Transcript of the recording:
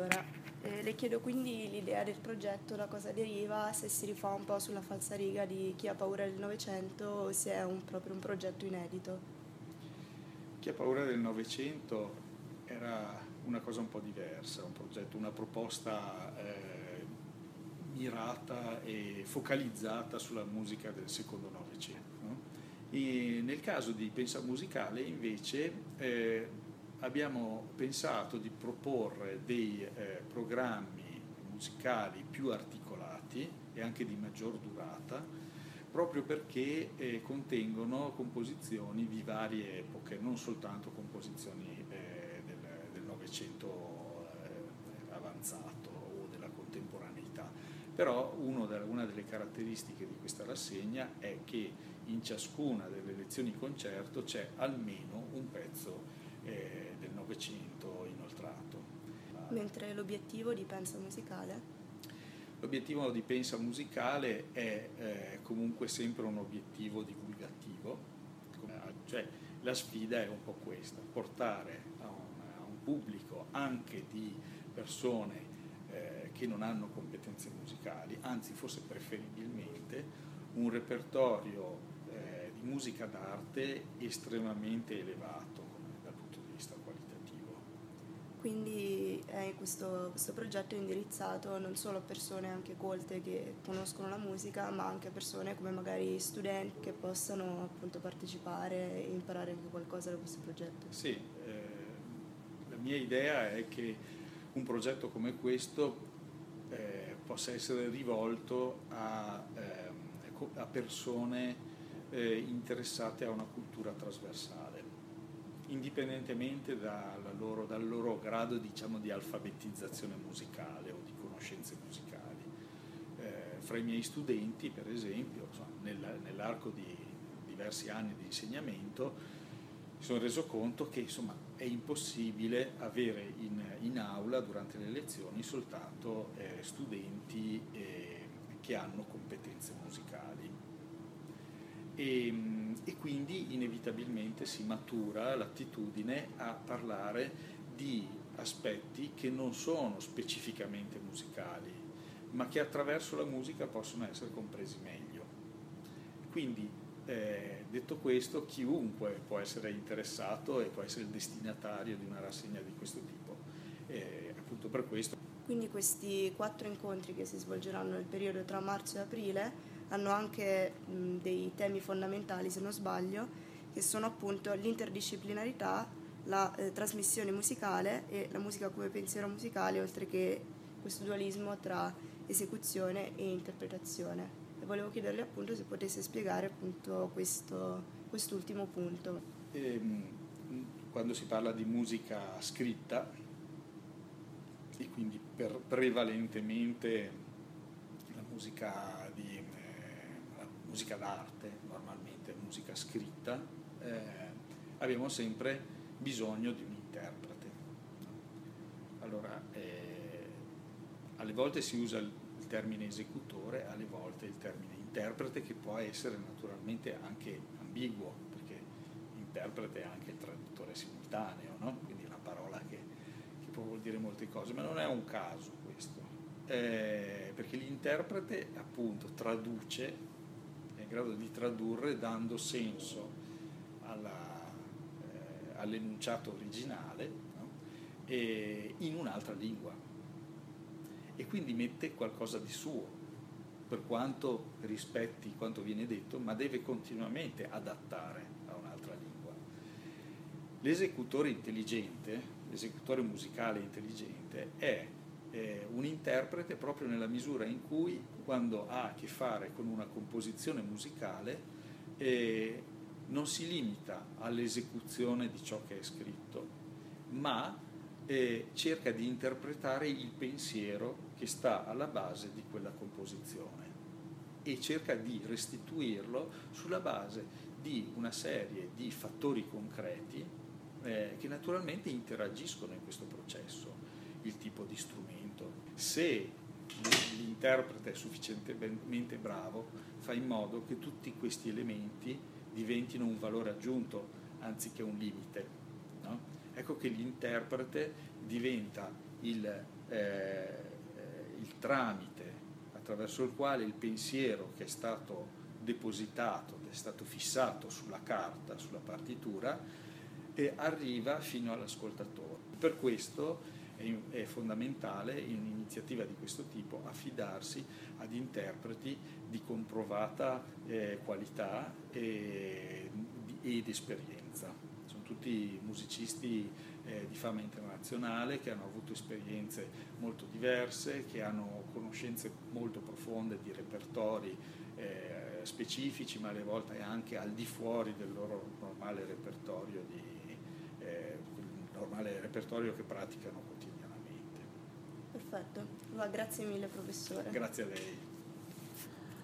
Allora, eh, le chiedo quindi l'idea del progetto, da cosa deriva, se si rifà un po' sulla falsariga di chi ha paura del Novecento o se è un, proprio un progetto inedito. Chi ha paura del Novecento era una cosa un po' diversa, un progetto, una proposta eh, mirata e focalizzata sulla musica del secondo Novecento. No? nel caso di Pensa Musicale invece eh, abbiamo pensato di proporre dei eh, programmi musicali più articolati e anche di maggior durata, proprio perché eh, contengono composizioni di varie epoche, non soltanto composizioni eh, del Novecento eh, avanzato o della contemporaneità. Però de, una delle caratteristiche di questa rassegna è che in ciascuna delle lezioni concerto c'è almeno un pezzo eh, del Novecento inoltrato. Mentre l'obiettivo di Pensa Musicale? L'obiettivo di Pensa Musicale è eh, comunque sempre un obiettivo divulgativo, cioè la sfida è un po' questa, portare a un, a un pubblico anche di persone eh, che non hanno competenze musicali, anzi forse preferibilmente un repertorio eh, di musica d'arte estremamente elevato quindi eh, questo, questo, progetto è indirizzato non solo a persone anche colte che conoscono la musica, ma anche a persone come magari studenti che possano appunto partecipare e imparare anche qualcosa da questo progetto. Sì, eh, la mia idea è che un progetto come questo eh, possa essere rivolto a, ehm, a persone eh, interessate a una cultura trasversale indipendentemente dal loro, dal loro grado diciamo, di alfabetizzazione musicale o di conoscenze musicali. Eh, fra i miei studenti, per esempio, nel, nell'arco di diversi anni di insegnamento, mi sono reso conto che insomma, è impossibile avere in, in, aula durante le lezioni soltanto eh, studenti eh, che hanno competenze musicali e, ehm, e quindi inevitabilmente si matura l'attitudine a parlare di aspetti che non sono specificamente musicali, ma che attraverso la musica possono essere compresi meglio. Quindi, eh, detto questo, chiunque può essere interessato e può essere il destinatario di una rassegna di questo tipo. Eh, appunto per questo. Quindi questi quattro incontri che si svolgeranno nel periodo tra marzo e aprile hanno anche mh, dei temi fondamentali, se non sbaglio, che sono appunto l'interdisciplinarità, la eh, trasmissione musicale e la musica come pensiero musicale, oltre che questo dualismo tra esecuzione e interpretazione. E volevo chiederle appunto se potesse spiegare appunto questo, quest'ultimo punto. Ehm, quando si parla di musica scritta, e quindi prevalentemente la musica di musica d'arte normalmente, musica scritta, eh, abbiamo sempre bisogno di un interprete. Allora, eh, alle volte si usa il, termine esecutore, alle volte il termine interprete che può essere naturalmente anche ambiguo, perché interprete è anche il traduttore simultaneo, no? quindi è una parola che, che, può vuol dire molte cose, ma non è un caso questo, eh, perché l'interprete appunto traduce grado di tradurre dando senso alla, eh, all'enunciato originale no? in un'altra lingua e quindi mette qualcosa di suo per quanto rispetti quanto viene detto, ma deve continuamente adattare a un'altra lingua. L'esecutore intelligente, l'esecutore musicale intelligente è eh, un interprete proprio nella misura in cui quando ha a che fare con una composizione musicale eh, non si limita all'esecuzione di ciò che è scritto, ma eh, cerca di interpretare il pensiero che sta alla base di quella composizione e cerca di restituirlo sulla base di una serie di fattori concreti eh, che naturalmente interagiscono in questo processo, il tipo di strumento. Se l'interprete è sufficientemente bravo, fa in modo che tutti questi elementi diventino un valore aggiunto anziché un limite. No? Ecco che l'interprete diventa il eh, il tramite attraverso il quale il pensiero che è stato depositato, è stato fissato sulla carta, sulla partitura, e arriva fino all'ascoltatore. Per questo è fondamentale in un'iniziativa di questo tipo affidarsi ad interpreti di comprovata eh, qualità e, ed esperienza. Sono tutti musicisti eh, di fama internazionale che hanno avuto esperienze molto diverse, che hanno conoscenze molto profonde di repertori eh, specifici, ma alle volte anche al di fuori del loro normale repertorio, di, eh, normale repertorio che praticano quotidianamente. Perfetto, allora, grazie mille professore. Grazie a lei.